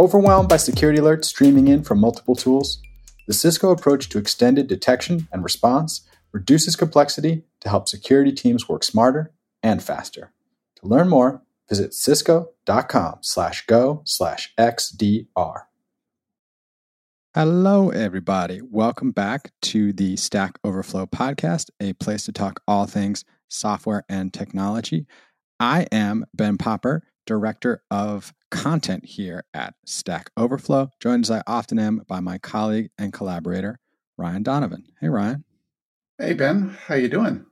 Overwhelmed by security alerts streaming in from multiple tools? The Cisco approach to extended detection and response reduces complexity to help security teams work smarter and faster. To learn more, visit cisco.com slash go slash XDR. Hello, everybody. Welcome back to the Stack Overflow podcast, a place to talk all things software and technology. I am Ben Popper, Director of Content here at Stack Overflow, joined as I often am by my colleague and collaborator, Ryan Donovan. Hey, Ryan. Hey, Ben. How you doing?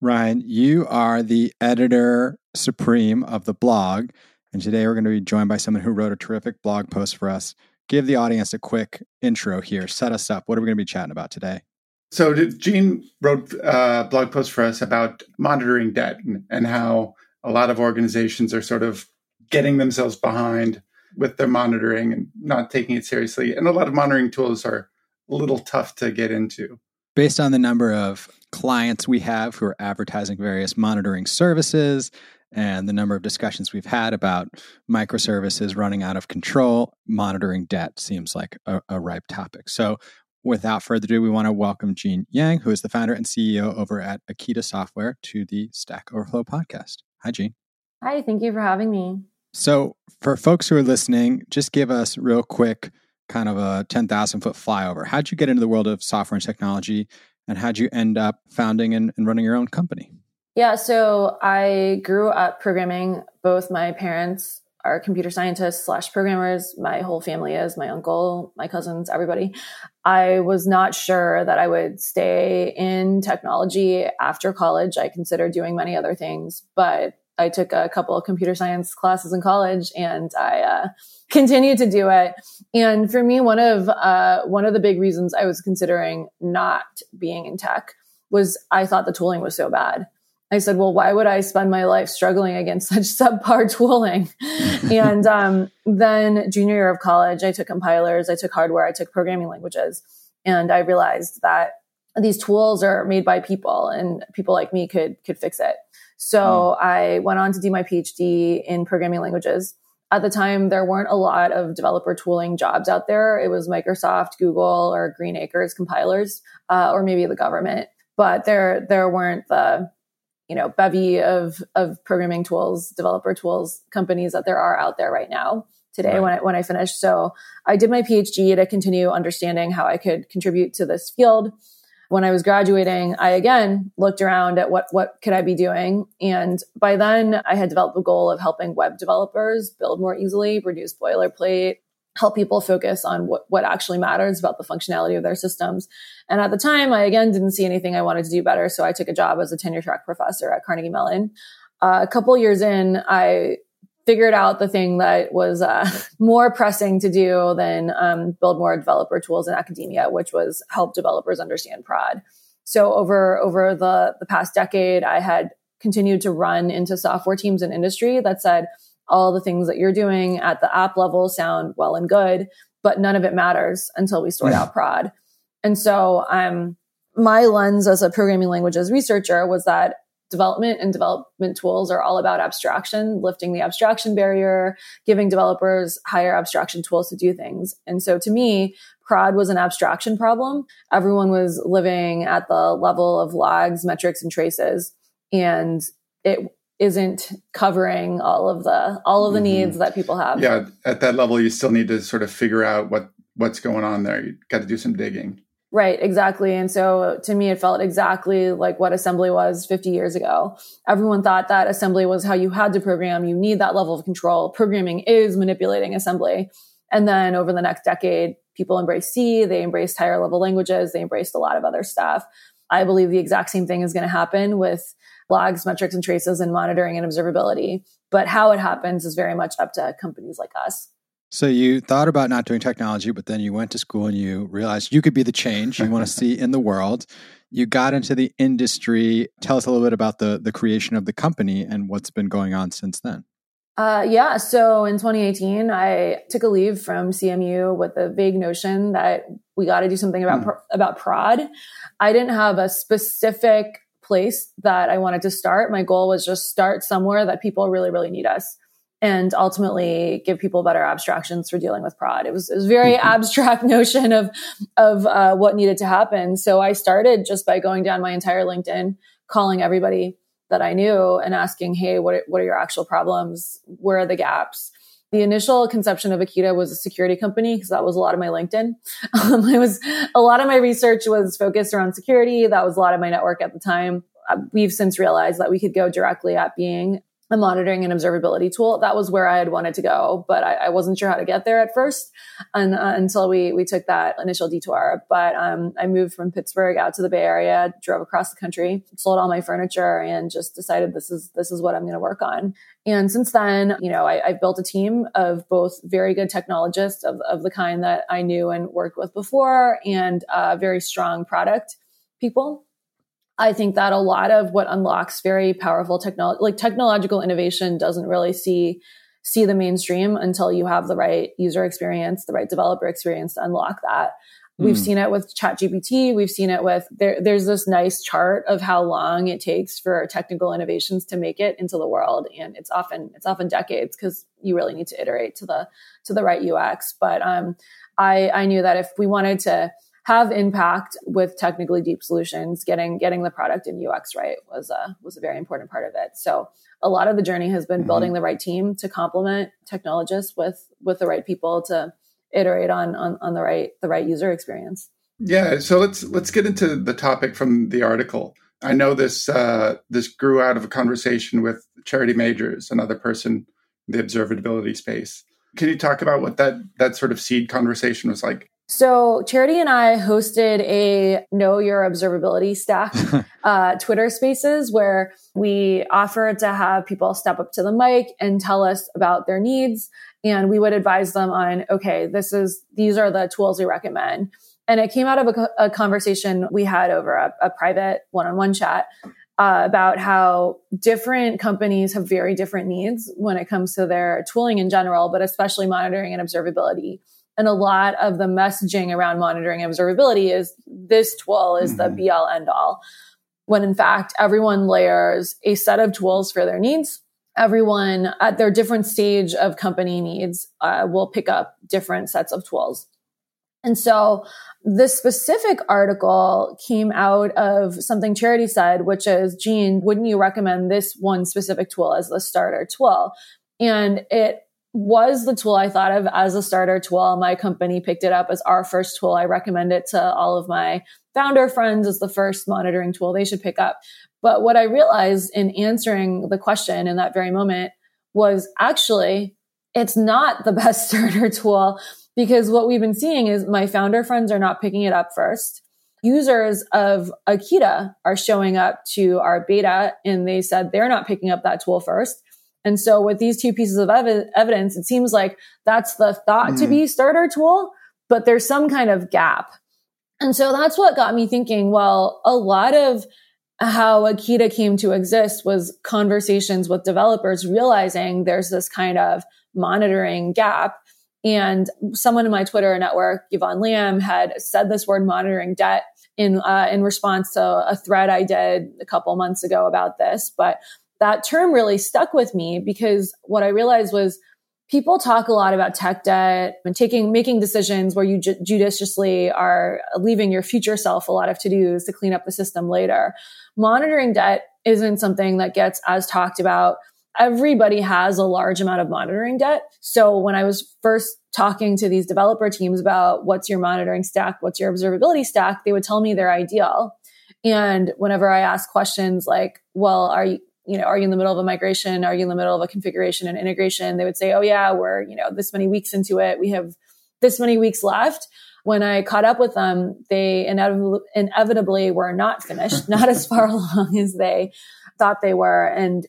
Ryan, you are the editor supreme of the blog. And today we're going to be joined by someone who wrote a terrific blog post for us. Give the audience a quick intro here. Set us up. What are we going to be chatting about today? So, Jean wrote a blog post for us about monitoring debt and, and how a lot of organizations are sort of getting themselves behind with their monitoring and not taking it seriously. And a lot of monitoring tools are a little tough to get into. Based on the number of clients we have who are advertising various monitoring services and the number of discussions we've had about microservices running out of control, monitoring debt seems like a, a ripe topic. So, without further ado, we want to welcome Jean Yang, who is the founder and CEO over at Akita Software, to the Stack Overflow podcast. Hi, Jean. Hi, thank you for having me. So, for folks who are listening, just give us real quick kind of a 10,000 foot flyover. How'd you get into the world of software and technology? And how'd you end up founding and, and running your own company? Yeah, so I grew up programming. Both my parents are computer scientists slash programmers. My whole family is my uncle, my cousins, everybody. I was not sure that I would stay in technology after college. I considered doing many other things, but I took a couple of computer science classes in college and I uh, continued to do it. And for me, one of uh, one of the big reasons I was considering not being in tech was I thought the tooling was so bad. I said, well, why would I spend my life struggling against such subpar tooling? and um, then junior year of college, I took compilers, I took hardware, I took programming languages, and I realized that these tools are made by people, and people like me could could fix it. So mm. I went on to do my PhD in programming languages. At the time, there weren't a lot of developer tooling jobs out there. It was Microsoft, Google, or Green Acres compilers, uh, or maybe the government. But there, there weren't the you know bevy of of programming tools, developer tools companies that there are out there right now today right. when I when I finished. So I did my PhD to continue understanding how I could contribute to this field when I was graduating, I again looked around at what what could I be doing, and by then I had developed a goal of helping web developers build more easily, reduce boilerplate, help people focus on what what actually matters about the functionality of their systems. And at the time, I again didn't see anything I wanted to do better, so I took a job as a tenure track professor at Carnegie Mellon. Uh, a couple years in, I figured out the thing that was uh, more pressing to do than um, build more developer tools in academia, which was help developers understand prod. So over over the the past decade, I had continued to run into software teams in industry that said all the things that you're doing at the app level sound well and good, but none of it matters until we sort out prod. And so um, my lens as a programming languages researcher was that development and development tools are all about abstraction, lifting the abstraction barrier, giving developers higher abstraction tools to do things. And so to me, prod was an abstraction problem. Everyone was living at the level of logs, metrics, and traces. And it isn't covering all of the all of the mm-hmm. needs that people have. Yeah, at that level you still need to sort of figure out what what's going on there. You got to do some digging. Right, exactly. And so to me, it felt exactly like what assembly was 50 years ago. Everyone thought that assembly was how you had to program. You need that level of control. Programming is manipulating assembly. And then over the next decade, people embraced C, they embraced higher level languages, they embraced a lot of other stuff. I believe the exact same thing is going to happen with logs, metrics, and traces and monitoring and observability. But how it happens is very much up to companies like us. So you thought about not doing technology, but then you went to school and you realized you could be the change you want to see in the world. You got into the industry. Tell us a little bit about the the creation of the company and what's been going on since then. Uh, yeah, so in 2018, I took a leave from CMU with the vague notion that we got to do something about mm. about prod. I didn't have a specific place that I wanted to start. My goal was just start somewhere that people really, really need us. and ultimately give people better abstractions for dealing with prod. It was, it was a very mm-hmm. abstract notion of, of uh, what needed to happen. So I started just by going down my entire LinkedIn, calling everybody that I knew and asking, Hey, what, what are your actual problems? Where are the gaps? The initial conception of Akita was a security company because that was a lot of my LinkedIn. Um, I was a lot of my research was focused around security. That was a lot of my network at the time. Uh, we've since realized that we could go directly at being a monitoring and observability tool. That was where I had wanted to go, but I, I wasn't sure how to get there at first and, uh, until we, we took that initial detour. But um, I moved from Pittsburgh out to the Bay Area, drove across the country, sold all my furniture and just decided this is, this is what I'm going to work on. And since then, you know, I, have built a team of both very good technologists of, of the kind that I knew and worked with before and uh, very strong product people I think that a lot of what unlocks very powerful technology, like technological innovation doesn't really see, see the mainstream until you have the right user experience, the right developer experience to unlock that. We've mm. seen it with ChatGPT. We've seen it with there, there's this nice chart of how long it takes for technical innovations to make it into the world, and it's often it's often decades because you really need to iterate to the to the right UX. But um, I I knew that if we wanted to have impact with technically deep solutions, getting getting the product in UX right was a was a very important part of it. So a lot of the journey has been mm-hmm. building the right team to complement technologists with with the right people to iterate on, on on the right the right user experience. Yeah, so let's let's get into the topic from the article. I know this uh, this grew out of a conversation with Charity Majors, another person in the observability space. Can you talk about what that that sort of seed conversation was like? So Charity and I hosted a Know Your Observability Stack uh, Twitter Spaces where we offered to have people step up to the mic and tell us about their needs, and we would advise them on, okay, this is these are the tools we recommend. And it came out of a, a conversation we had over a, a private one-on-one chat uh, about how different companies have very different needs when it comes to their tooling in general, but especially monitoring and observability. And a lot of the messaging around monitoring observability is this tool is mm-hmm. the be all end all. When in fact, everyone layers a set of tools for their needs. Everyone at their different stage of company needs uh, will pick up different sets of tools. And so this specific article came out of something Charity said, which is, Jean, wouldn't you recommend this one specific tool as the starter tool? And it was the tool I thought of as a starter tool. My company picked it up as our first tool. I recommend it to all of my founder friends as the first monitoring tool they should pick up. But what I realized in answering the question in that very moment was actually it's not the best starter tool because what we've been seeing is my founder friends are not picking it up first. Users of Akita are showing up to our beta and they said they're not picking up that tool first. And so with these two pieces of ev- evidence, it seems like that's the thought mm. to be starter tool, but there's some kind of gap. And so that's what got me thinking, well, a lot of how Akita came to exist was conversations with developers realizing there's this kind of monitoring gap. And someone in my Twitter network, Yvonne Lamb, had said this word monitoring debt in uh, in response to a thread I did a couple months ago about this. But that term really stuck with me because what I realized was people talk a lot about tech debt and taking making decisions where you ju- judiciously are leaving your future self a lot of to-dos to clean up the system later. Monitoring debt isn't something that gets as talked about. Everybody has a large amount of monitoring debt. So when i was first talking to these developer teams about what's your monitoring stack what's your observability stack they would tell me their ideal. And whenever i ask questions like well are you you know, are you in the middle of a migration? Are you in the middle of a configuration and integration? They would say, oh yeah, we're, you know, this many weeks into it. We have this many weeks left. When I caught up with them, they inevitably, inevitably were not finished, not as far along as they thought they were. And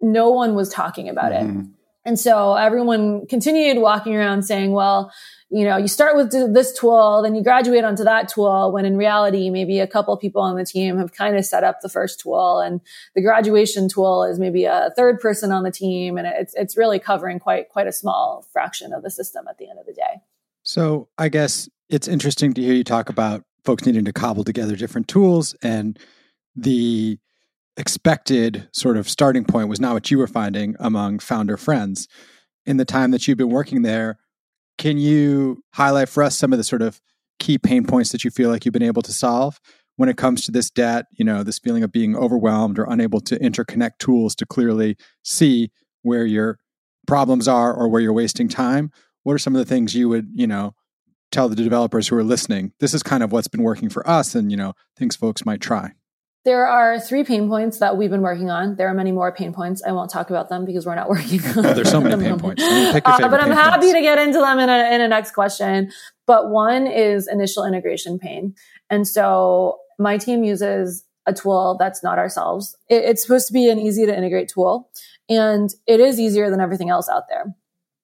no one was talking about mm-hmm. it. And so everyone continued walking around saying, well, you know, you start with this tool, then you graduate onto that tool, when in reality, maybe a couple people on the team have kind of set up the first tool and the graduation tool is maybe a third person on the team. And it's, it's really covering quite, quite a small fraction of the system at the end of the day. So I guess it's interesting to hear you talk about folks needing to cobble together different tools and the expected sort of starting point was not what you were finding among founder friends. In the time that you've been working there, can you highlight for us some of the sort of key pain points that you feel like you've been able to solve when it comes to this debt, you know, this feeling of being overwhelmed or unable to interconnect tools to clearly see where your problems are or where you're wasting time? What are some of the things you would, you know, tell the developers who are listening? This is kind of what's been working for us and, you know, things folks might try. There are three pain points that we've been working on. There are many more pain points. I won't talk about them because we're not working on Oh, there's so many pain points. Uh, but I'm happy points. to get into them in a, in a next question. But one is initial integration pain. And so my team uses a tool that's not ourselves. It, it's supposed to be an easy to integrate tool and it is easier than everything else out there.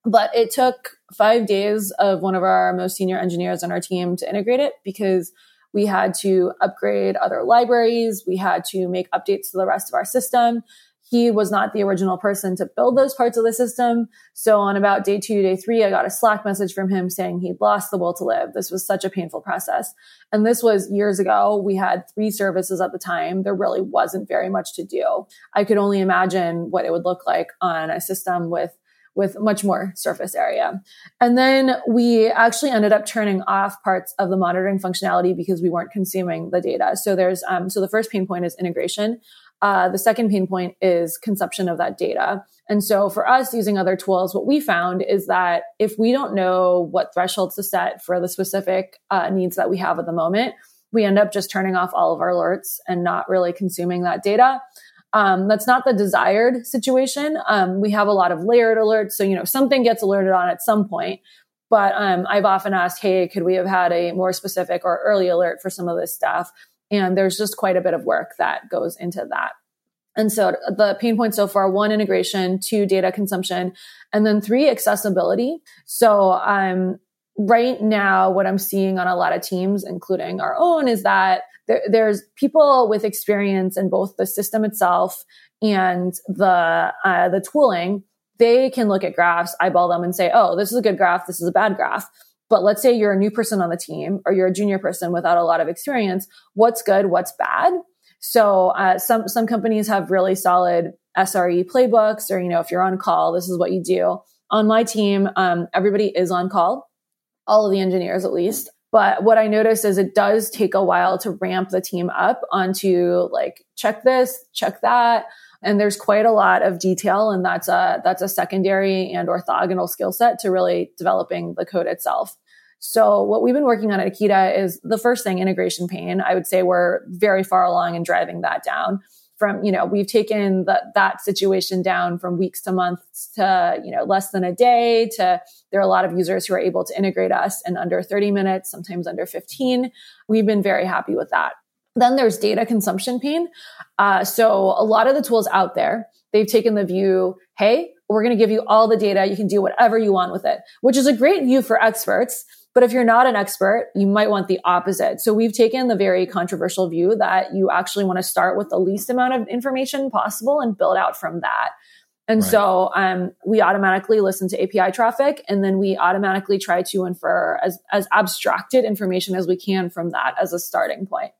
But it took five days of one of our most senior engineers on our team to integrate it because we had to upgrade other libraries. We had to make updates to the rest of our system. He was not the original person to build those parts of the system. So on about day two, day three, I got a Slack message from him saying he'd lost the will to live. This was such a painful process. And this was years ago. We had three services at the time. There really wasn't very much to do. I could only imagine what it would look like on a system with with much more surface area. And then we actually ended up turning off parts of the monitoring functionality because we weren't consuming the data. So there's, um, so the first pain point is integration. Uh, the second pain point is consumption of that data. And so for us using other tools, what we found is that if we don't know what thresholds to set for the specific uh, needs that we have at the moment, we end up just turning off all of our alerts and not really consuming that data. Um, that's not the desired situation. Um, we have a lot of layered alerts. So, you know, something gets alerted on at some point. But um, I've often asked, hey, could we have had a more specific or early alert for some of this stuff? And there's just quite a bit of work that goes into that. And so the pain points so far, one, integration, two, data consumption, and then three, accessibility. So um, right now, what I'm seeing on a lot of teams, including our own, is that there, there's people with experience in both the system itself and the uh, the tooling. They can look at graphs, eyeball them, and say, "Oh, this is a good graph. This is a bad graph." But let's say you're a new person on the team, or you're a junior person without a lot of experience. What's good? What's bad? So uh, some some companies have really solid SRE playbooks, or you know, if you're on call, this is what you do. On my team, um, everybody is on call, all of the engineers at least. But what I notice is it does take a while to ramp the team up onto like, check this, check that. And there's quite a lot of detail. And that's a, that's a secondary and orthogonal skill set to really developing the code itself. So what we've been working on at Akita is the first thing, integration pain. I would say we're very far along in driving that down from you know we've taken that situation down from weeks to months to you know less than a day to there are a lot of users who are able to integrate us in under 30 minutes sometimes under 15 we've been very happy with that. Then there's data consumption pain. Uh, so a lot of the tools out there they've taken the view hey we're going to give you all the data. You can do whatever you want with it which is a great view for experts but if you're not an expert, you might want the opposite. So we've taken the very controversial view that you actually want to start with the least amount of information possible and build out from that. And right. so um, we automatically listen to API traffic, and then we automatically try to infer as, as abstracted information as we can from that as a starting point.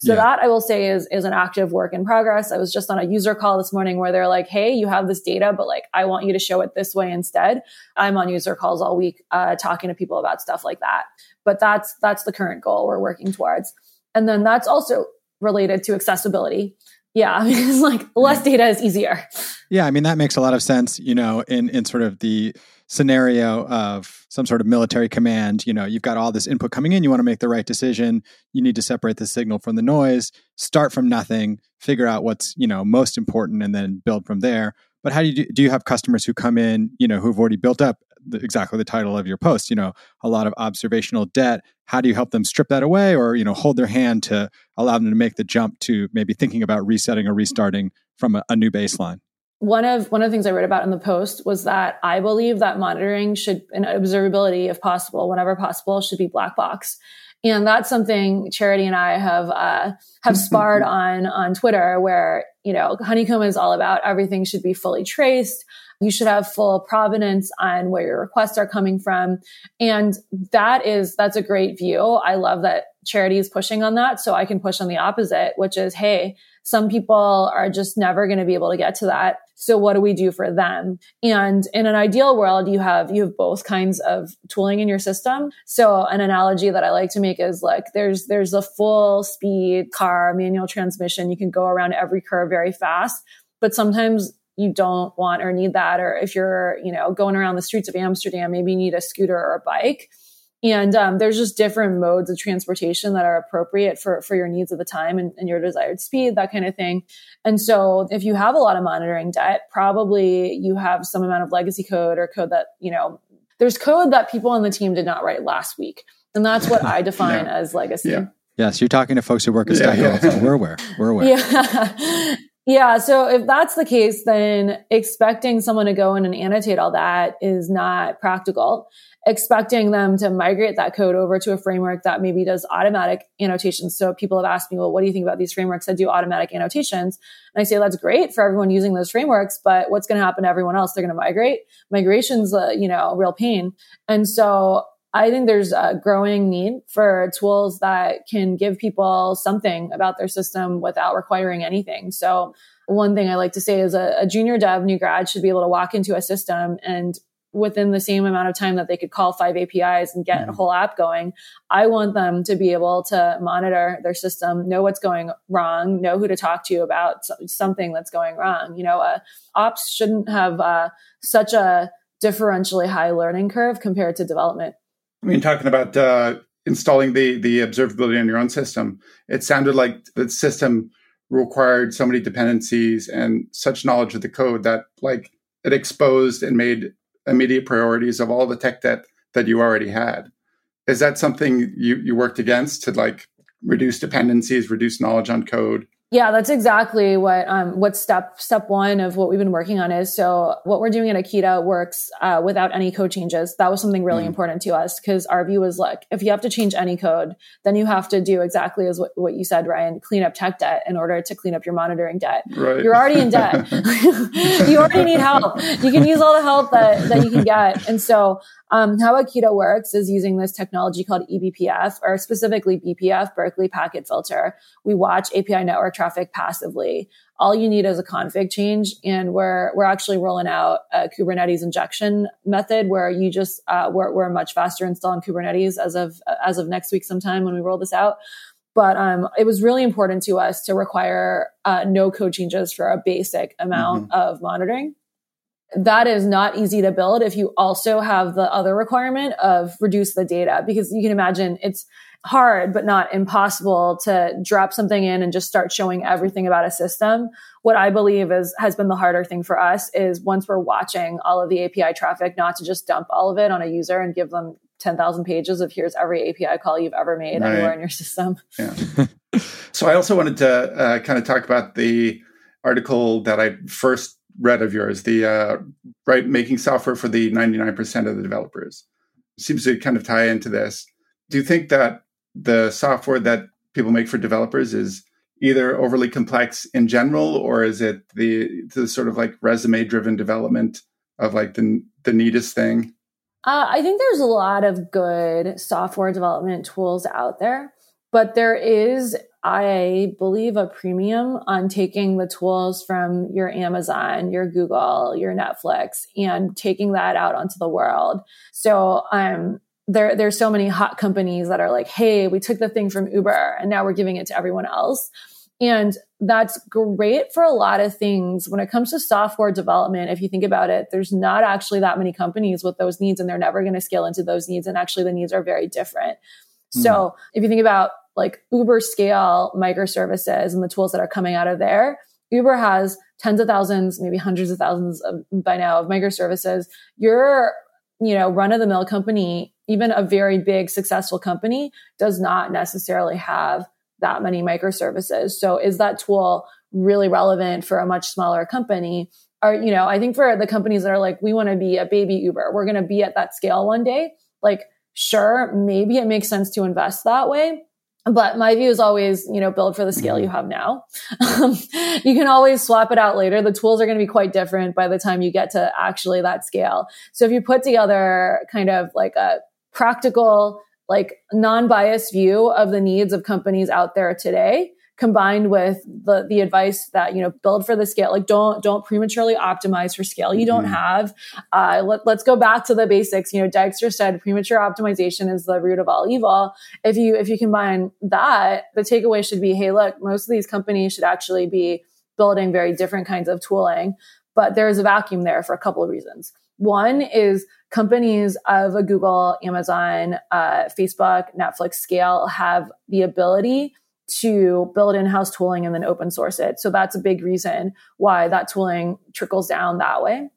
So yeah. that I will say is, is an active work in progress. I was just on a user call this morning where they're like, Hey, you have this data, but like, I want you to show it this way instead. I'm on user calls all week, uh, talking to people about stuff like that. But that's, that's the current goal we're working towards. And then that's also related to accessibility. Yeah. Because like less data is easier. Yeah. I mean, that makes a lot of sense, you know, in, in sort of the, scenario of some sort of military command, you know, you've got all this input coming in, you want to make the right decision, you need to separate the signal from the noise, start from nothing, figure out what's, you know, most important and then build from there. But how do you do, do you have customers who come in, you know, who've already built up the, exactly the title of your post, you know, a lot of observational debt. How do you help them strip that away or, you know, hold their hand to allow them to make the jump to maybe thinking about resetting or restarting from a, a new baseline? one of one of the things I wrote about in the post was that I believe that monitoring should and observability, if possible, whenever possible, should be black box. And that's something Charity and I have uh, have sparred on on Twitter, where you know, Honeycomb is all about everything should be fully traced. You should have full provenance on where your requests are coming from. And that is, that's a great view. I love that charity is pushing on that. So I can push on the opposite, which is, Hey, some people are just never going to be able to get to that. So what do we do for them? And in an ideal world, you have, you have both kinds of tooling in your system. So an analogy that I like to make is like, there's, there's a full speed car, manual transmission. You can go around every curve very fast, but sometimes you don't want or need that. Or if you're, you know, going around the streets of Amsterdam, maybe you need a scooter or a bike. And um, there's just different modes of transportation that are appropriate for, for your needs at the time and, and, your desired speed, that kind of thing. And so if you have a lot of monitoring debt, probably you have some amount of legacy code or code that, you know, there's code that people on the team did not write last week. And that's what I define yeah. as legacy. Yeah. Yes, you're talking to folks who work at yeah, yeah. So we're aware. We're aware. Yeah. Yeah. So if that's the case, then expecting someone to go in and annotate all that is not practical. Expecting them to migrate that code over to a framework that maybe does automatic annotations. So people have asked me, well, what do you think about these frameworks that do automatic annotations? And I say that's great for everyone using those frameworks, but what's going to happen to everyone else? They're going to migrate. Migration's a, you know, real pain. And so I think there's a growing need for tools that can give people something about their system without requiring anything. So one thing I like to say is a, a, junior dev new grad should be able to walk into a system and within the same amount of time that they could call five APIs and get mm-hmm. a whole app going, I want them to be able to monitor their system, know what's going wrong, know who to talk to about something that's going wrong. You know, uh, ops shouldn't have uh, such a differentially high learning curve compared to development. I mean, talking about uh, installing the the observability on your own system, it sounded like the system required so many dependencies and such knowledge of the code that like it exposed and made immediate priorities of all the tech debt that you already had. Is that something you, you worked against to like reduce dependencies, reduce knowledge on code? Yeah, that's exactly what um, what step step one of what we've been working on is. So what we're doing at Akita works uh, without any code changes. That was something really mm. important to us because our view was like, if you have to change any code, then you have to do exactly as what, what you said, Ryan, clean up tech debt in order to clean up your monitoring debt. Right. You're already in debt. you already need help. You can use all the help that that you can get. And so um, how Akita works is using this technology called eBPF, or specifically BPF, Berkeley Packet Filter. We watch API network traffic passively. All you need is a config change, and we're we're actually rolling out a Kubernetes injection method where you just uh, we're, we're much faster installing Kubernetes as of as of next week sometime when we roll this out. But um, it was really important to us to require uh, no code changes for a basic amount mm-hmm. of monitoring that is not easy to build if you also have the other requirement of reduce the data because you can imagine it's hard but not impossible to drop something in and just start showing everything about a system what i believe is has been the harder thing for us is once we're watching all of the api traffic not to just dump all of it on a user and give them 10,000 pages of here's every api call you've ever made right. anywhere in your system yeah. so i also wanted to uh, kind of talk about the article that i first read of yours, the uh, right making software for the 99% of the developers. Seems to kind of tie into this. Do you think that the software that people make for developers is either overly complex in general, or is it the the sort of like resume driven development of like the the neatest thing? Uh, I think there's a lot of good software development tools out there, but there is I believe a premium on taking the tools from your Amazon, your Google, your Netflix, and taking that out onto the world. So um, there, there's so many hot companies that are like, hey, we took the thing from Uber and now we're giving it to everyone else. And that's great for a lot of things. When it comes to software development, if you think about it, there's not actually that many companies with those needs and they're never going to scale into those needs. And actually the needs are very different. Mm. So if you think about like Uber scale microservices and the tools that are coming out of there, Uber has tens of thousands, maybe hundreds of thousands of, by now of microservices. Your, you know, run of the mill company, even a very big successful company does not necessarily have that many microservices. So is that tool really relevant for a much smaller company? Or, you know, I think for the companies that are like, we want to be a baby Uber, we're going to be at that scale one day. Like, sure, maybe it makes sense to invest that way but my view is always, you know, build for the scale you mm-hmm. have now. you can always swap it out later. The tools are going to be quite different by the time you get to actually that scale. So if you put together kind of like a practical, like non-biased view of the needs of companies out there today, combined with the the advice that you know build for the scale. Like don't don't prematurely optimize for scale. You don't mm-hmm. have uh, let, let's go back to the basics. You know Dijkstra said premature optimization is the root of all evil. If you if you combine that the takeaway should be hey look most of these companies should actually be building very different kinds of tooling but there's a vacuum there for a couple of reasons. One is companies of a Google, Amazon, uh, Facebook, Netflix scale have the ability to build in-house tooling and then open source it. So that's a big reason why that tooling trickles down that way.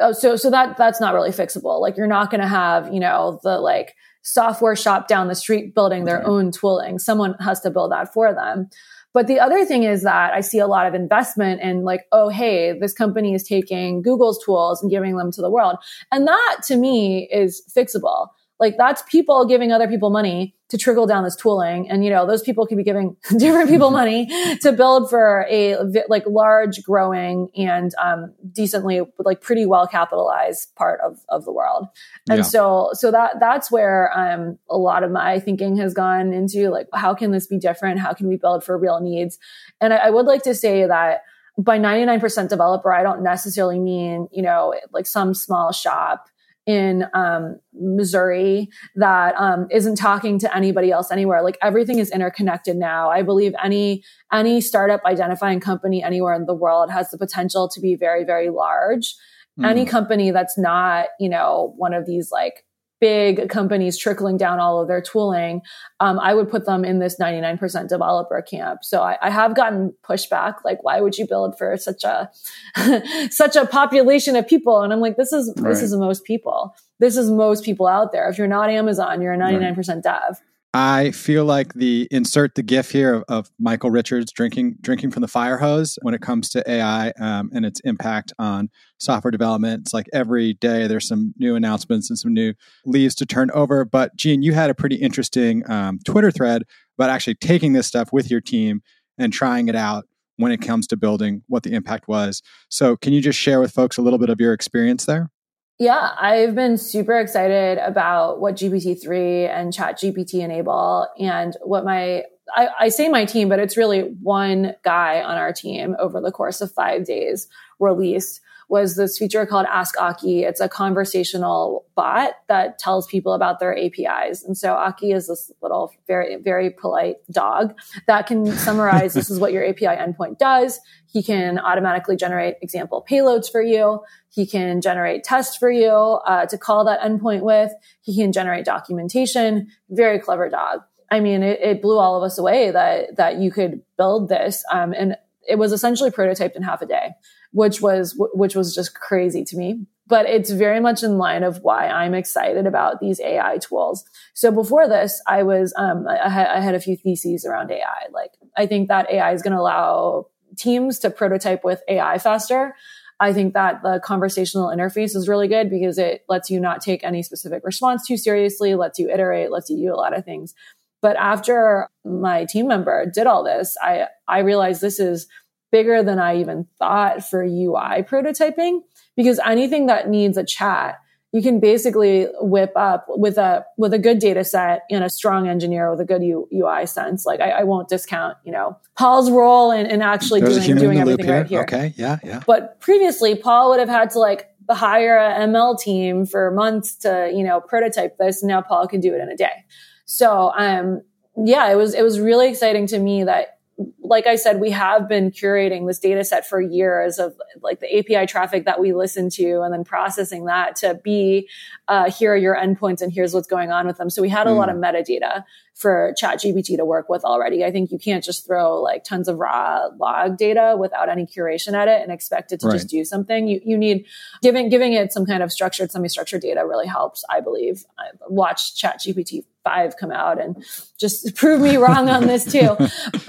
Oh, so so that that's not really fixable. Like you're not going to have, you know, the like software shop down the street building their okay. own tooling. Someone has to build that for them. But the other thing is that I see a lot of investment in like, oh, hey, this company is taking Google's tools and giving them to the world. And that to me is fixable. Like that's people giving other people money to trickle down this tooling. And, you know, those people could be giving different people money to build for a like large growing and, um, decently like pretty well capitalized part of, of the world. And yeah. so, so that, that's where, um, a lot of my thinking has gone into like, how can this be different? How can we build for real needs? And I, I would like to say that, by 99% developer, I don't necessarily mean, you know, like some small shop in um, Missouri that um, not talking to anybody else anywhere. Like everything is interconnected now. I believe any any startup identifying company anywhere in the world has the potential to be very very large. Mm. Any company that's not you know one of these like big companies trickling down all of their tooling, um, I would put them in this 99% developer camp. So I, I, have gotten pushback, like, why would you build for such a, such a population of people? And I'm like, this is, right. this is most people. This is most people out there. If you're not Amazon, you're a 99% right. dev. I feel like the insert the GIF here of, of, Michael Richards drinking drinking from the fire hose when it comes to AI um, and its impact on software development. It's like every day there's some new announcements and some new leaves to turn over. But Jean, you had a pretty interesting um, Twitter thread about actually taking this stuff with your team and trying it out when it comes to building what the impact was. So, can you just share with folks a little bit of your experience there? Yeah, I've been super excited about what GPT-3 and Chat GPT enable and what my, I, I, say my team, but it's really one guy on our team over the course of five days released was this feature called Ask Aki. It's a conversational bot that tells people about their APIs. And so Aki is this little very, very polite dog that can summarize this is what your API endpoint does. He can automatically generate example payloads for you. He can generate tests for you uh, to call that endpoint with. He can generate documentation. Very clever dog. I mean, it, it blew all of us away that that you could build this, um, and it was essentially prototyped in half a day which was which was just crazy to me but it's very much in line of why I'm excited about these AI tools. So before this, I was um, I, had, I had a few theses around AI. Like I think that AI is going to allow teams to prototype with AI faster. I think that the conversational interface is really good because it lets you not take any specific response too seriously, lets you iterate, lets you do a lot of things. But after my team member did all this, I I realized this is bigger than I even thought for UI prototyping because anything that needs a chat, you can basically whip up with a with a good data set and a strong engineer with a good U, UI sense. Like I, I, won't discount, you know, Paul's role in, in actually There's doing doing everything here. right here. Okay, yeah, yeah. But previously, Paul would have had to like hire a ML team for months to you know prototype this, and now Paul can do it in a day. So um, yeah, it was it was really exciting to me that like I said, we have been curating this data set for years of like the API traffic that we listen to and then processing that to be, uh, here are your endpoints and here's what's going on with them. So we had a mm. lot of metadata for ChatGPT to work with already. I think you can't just throw like tons of raw log data without any curation at it and expect it to right. just do something. You, you need giving, giving it some kind of structured, semi-structured data really helps, I believe. I watched ChatGPT five come out and just prove me wrong on this too.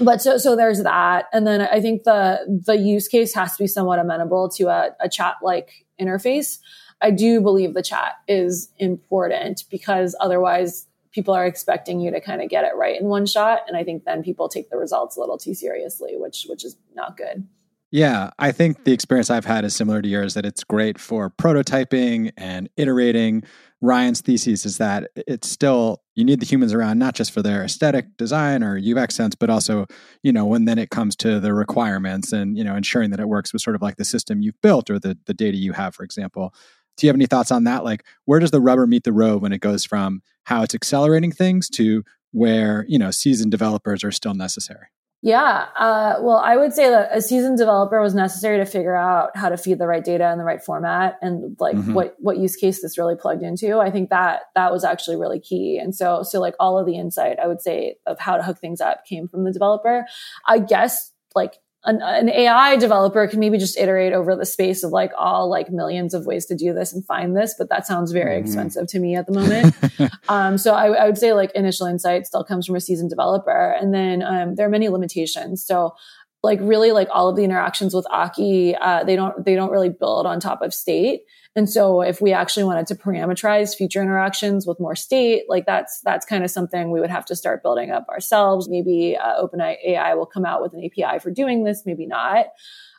but so, so there's that. And then I think the, the use case has to be somewhat amenable to a, a chat like interface. I do believe the chat is important because otherwise people are expecting you to kind of get it right in one shot. And I think then people take the results a little too seriously, which which is not good. Yeah, I think the experience I've had is similar to yours that it's great for prototyping and iterating. Ryan's thesis is that it's still you need the humans around not just for their aesthetic design or UX sense, but also, you know, when then it comes to the requirements and, you know, ensuring that it works with sort of like the system you've built or the the data you have, for example. Do you have any thoughts on that? Like where does the rubber meet the road when it goes from how it's accelerating things to where, you know, seasoned developers are still necessary? Yeah. Uh, well, I would say that a seasoned developer was necessary to figure out how to feed the right data in the right format and like mm-hmm. what, what use case this really plugged into. I think that that was actually really key. And so, so like all of the insight I would say of how to hook things up came from the developer. I guess like an, an, AI developer can maybe just iterate over the space of like all like millions of ways to do this and find this, but that sounds very mm-hmm. expensive to me at the moment. um, so I, I, would say like initial insight still comes from a seasoned developer, and then um, there are many limitations. So like really like all of the interactions with Aki, uh, they don't they don't really build on top of state. And so if we actually wanted to parameterize future interactions with more state, like that's, that's kind of something we would have to start building up ourselves. Maybe uh, OpenAI will come out with an API for doing this, maybe not.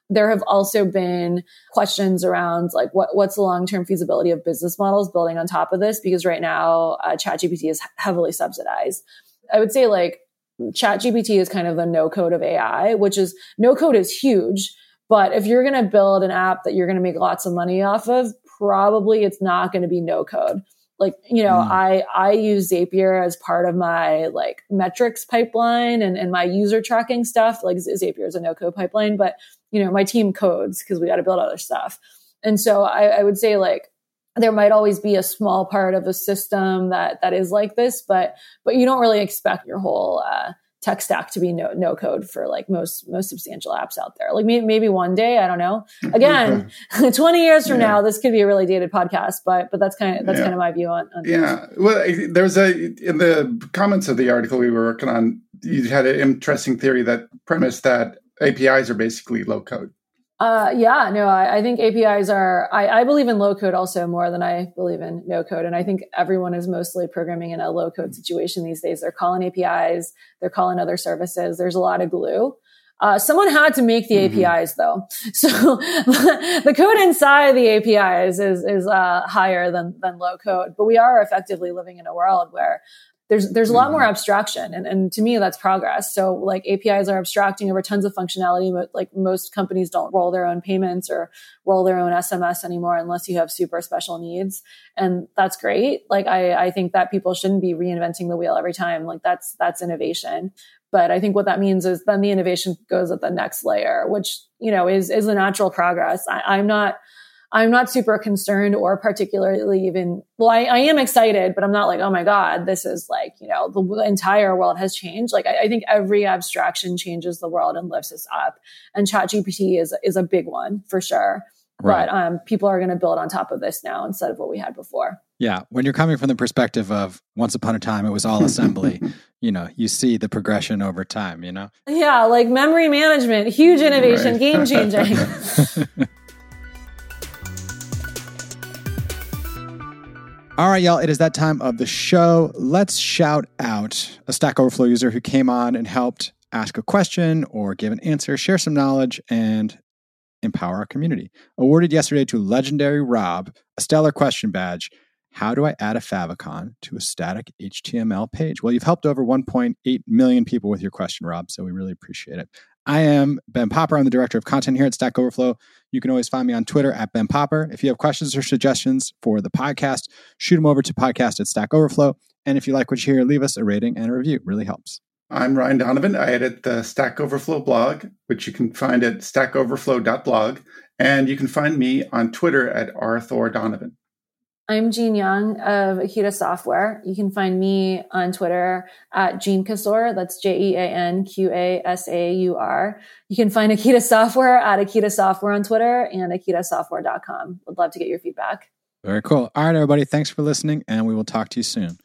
There have also been questions around like what, what's the long-term feasibility of business models building on top of this? Because right now, uh, ChatGPT is heavily subsidized. I would say like ChatGPT is kind of the no code of AI, which is no code is huge. But if you're going to build an app that you're going to make lots of money off of, probably it's not going to be no code. Like you know mm. i i use zapier as part of my like metrics pipeline and, and my user tracking stuff. Like zapier is a no code pipeline but you know my team codes because we got to build other stuff. And so I, I would say like there might always be a small part of a system that that is like this but but you don't really expect your whole uh, tech stack to be no, no code for like most most substantial apps out there. Like maybe, maybe one day, I don't know. Mm-hmm. Again, 20 years from yeah. now, this could be a really dated podcast, but but that's kind of that's yeah. kind of my view on, on Yeah. Well, there's a in the comments of the article we were working on, you had an interesting theory that premise that APIs are basically low code. Uh, yeah, no, I, I, think APIs are, I, I, believe in low code also more than I believe in no code. And I think everyone is mostly programming in a low code situation these days. They're calling APIs, they're calling other services. There's a lot of glue. Uh, someone had to make the mm-hmm. APIs though. So the code inside the APIs is, is, uh, higher than, than low code, but we are effectively living in a world where there's there's a lot more mm-hmm. abstraction and, and to me that's progress. So like apis are abstracting over tons of functionality but like most companies don't roll their own payments or roll their own sms anymore unless you have super special needs and that's great. Like i i think that people shouldn't be reinventing the wheel every time. Like that's that's innovation. But i think what that means is then the innovation goes at the next layer which you know is is a natural progress. I, i'm not I'm not super concerned or particularly even, well, I, I, am excited, but I'm not like, oh my God, this is like, you know, the entire world has changed. Like, I, I think every abstraction changes the world and lifts us up. And ChatGPT is, is a big one for sure. Right. But um, people are going to build on top of this now instead of what we had before. Yeah. When you're coming from the perspective of once upon a time, it was all assembly, you know, you see the progression over time, you know? Yeah. Like memory management, huge innovation, right. game changing. All right, y'all, it is that time of the show. Let's shout out a Stack Overflow user who came on and helped ask a question or give an answer, share some knowledge, and empower our community. Awarded yesterday to legendary Rob, a stellar question badge. How do I add a favicon to a static HTML page? Well, you've helped over 1.8 million people with your question, Rob, so we really appreciate it. I am Ben Popper. I'm the director of content here at Stack Overflow. You can always find me on Twitter at Ben Popper. If you have questions or suggestions for the podcast, shoot them over to podcast at Stack Overflow. And if you like what you hear, leave us a rating and a review. It really helps. I'm Ryan Donovan. I edit the Stack Overflow blog, which you can find at stackoverflow.blog. And you can find me on Twitter at rthor Donovan. I'm Jean Yang of Akita Software. You can find me on Twitter at Jean Qasaur. That's J E A N Q A S A U R. You can find Akita Software at Akita Software on Twitter and akitasoftware.com. Would love to get your feedback. Very cool. All right, everybody. Thanks for listening, and we will talk to you soon.